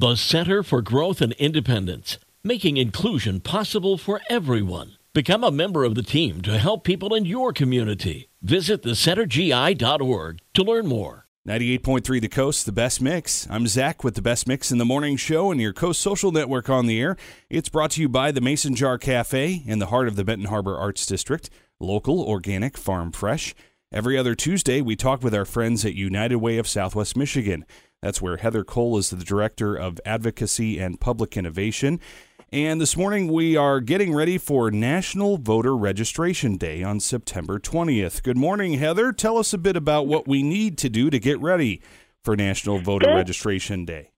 The Center for Growth and Independence, making inclusion possible for everyone. Become a member of the team to help people in your community. Visit thecentergi.org to learn more. 98.3 The Coast, the best mix. I'm Zach with the best mix in the morning show and your Coast Social Network on the air. It's brought to you by the Mason Jar Cafe in the heart of the Benton Harbor Arts District. Local, organic, farm fresh. Every other Tuesday, we talk with our friends at United Way of Southwest Michigan. That's where Heather Cole is the Director of Advocacy and Public Innovation. And this morning we are getting ready for National Voter Registration Day on September 20th. Good morning, Heather. Tell us a bit about what we need to do to get ready for National Voter Good. Registration Day.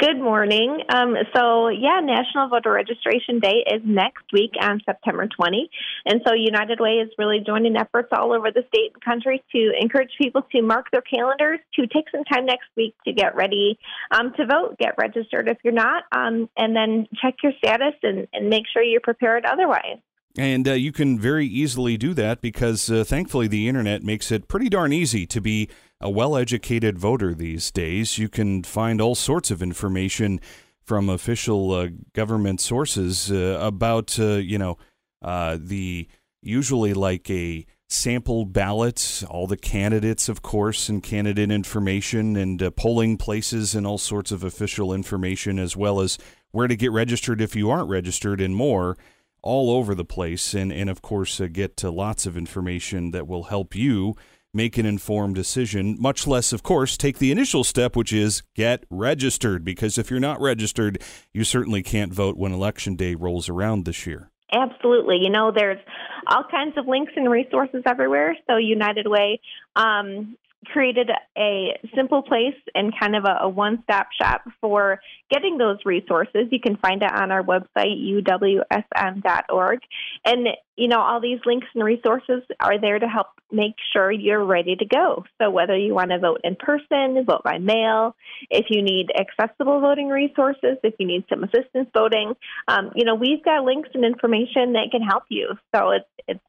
Good morning. Um, so, yeah, National Voter Registration Day is next week on September 20. And so, United Way is really joining efforts all over the state and country to encourage people to mark their calendars, to take some time next week to get ready um, to vote, get registered if you're not, um, and then check your status and, and make sure you're prepared otherwise. And uh, you can very easily do that because uh, thankfully the internet makes it pretty darn easy to be a well educated voter these days. You can find all sorts of information from official uh, government sources uh, about, uh, you know, uh, the usually like a sample ballot, all the candidates, of course, and candidate information, and polling places, and all sorts of official information, as well as where to get registered if you aren't registered, and more all over the place, and and of course uh, get to lots of information that will help you make an informed decision. Much less, of course, take the initial step, which is get registered, because if you're not registered, you certainly can't vote when election day rolls around this year. Absolutely. You know, there's all kinds of links and resources everywhere. So, United Way um, created a simple place and kind of a, a one stop shop for getting those resources. You can find it on our website, uwsm.org. And, you know, all these links and resources are there to help make sure you're ready to go. So, whether you want to vote in person, vote by mail, if you need accessible voting resources, if you need some assistance voting, um, you know, we've got links and information that can help you. So, it's, it's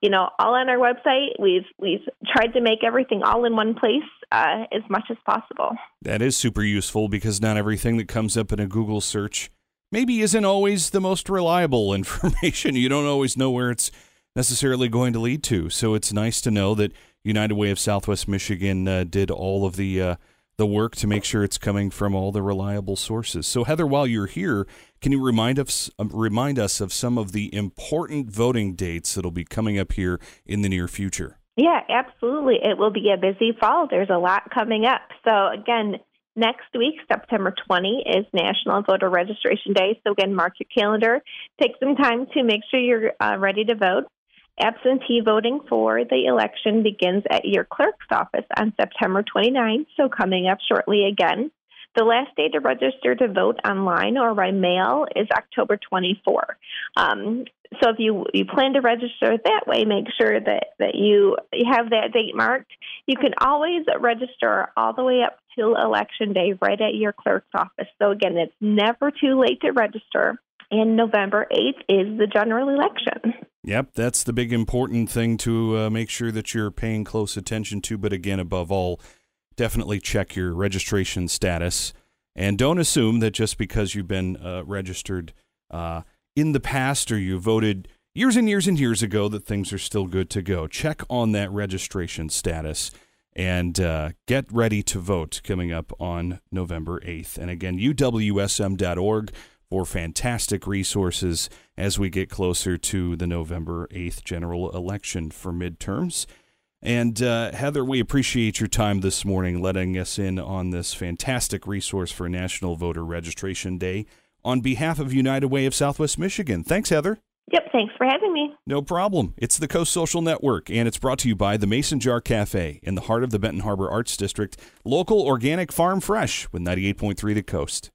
you know, all on our website. We've we've tried to make everything all in one place uh, as much as possible. That is super useful because not everything that comes up in a Google search maybe isn't always the most reliable information. You don't always know where it's necessarily going to lead to. So it's nice to know that United Way of Southwest Michigan uh, did all of the uh, the work to make sure it's coming from all the reliable sources. So Heather, while you're here, can you remind us um, remind us of some of the important voting dates that'll be coming up here in the near future? Yeah, absolutely. It will be a busy fall. There's a lot coming up. So again, next week, September 20, is National Voter Registration Day. So again, mark your calendar. Take some time to make sure you're uh, ready to vote. Absentee voting for the election begins at your clerk's office on September 29th, so coming up shortly again. The last day to register to vote online or by mail is October 24. Um, so if you, you plan to register that way, make sure that, that you have that date marked. You can always register all the way up till election day right at your clerk's office. So again, it's never too late to register. And November 8th is the general election. Yep, that's the big important thing to uh, make sure that you're paying close attention to. But again, above all, definitely check your registration status. And don't assume that just because you've been uh, registered uh, in the past or you voted years and years and years ago that things are still good to go. Check on that registration status and uh, get ready to vote coming up on November 8th. And again, uwsm.org for fantastic resources as we get closer to the November 8th general election for midterms. And uh, Heather, we appreciate your time this morning letting us in on this fantastic resource for National Voter Registration Day on behalf of United Way of Southwest Michigan. Thanks, Heather. Yep, thanks for having me. No problem. It's the Coast Social Network, and it's brought to you by the Mason Jar Cafe in the heart of the Benton Harbor Arts District. Local, organic, farm fresh with 98.3 The Coast.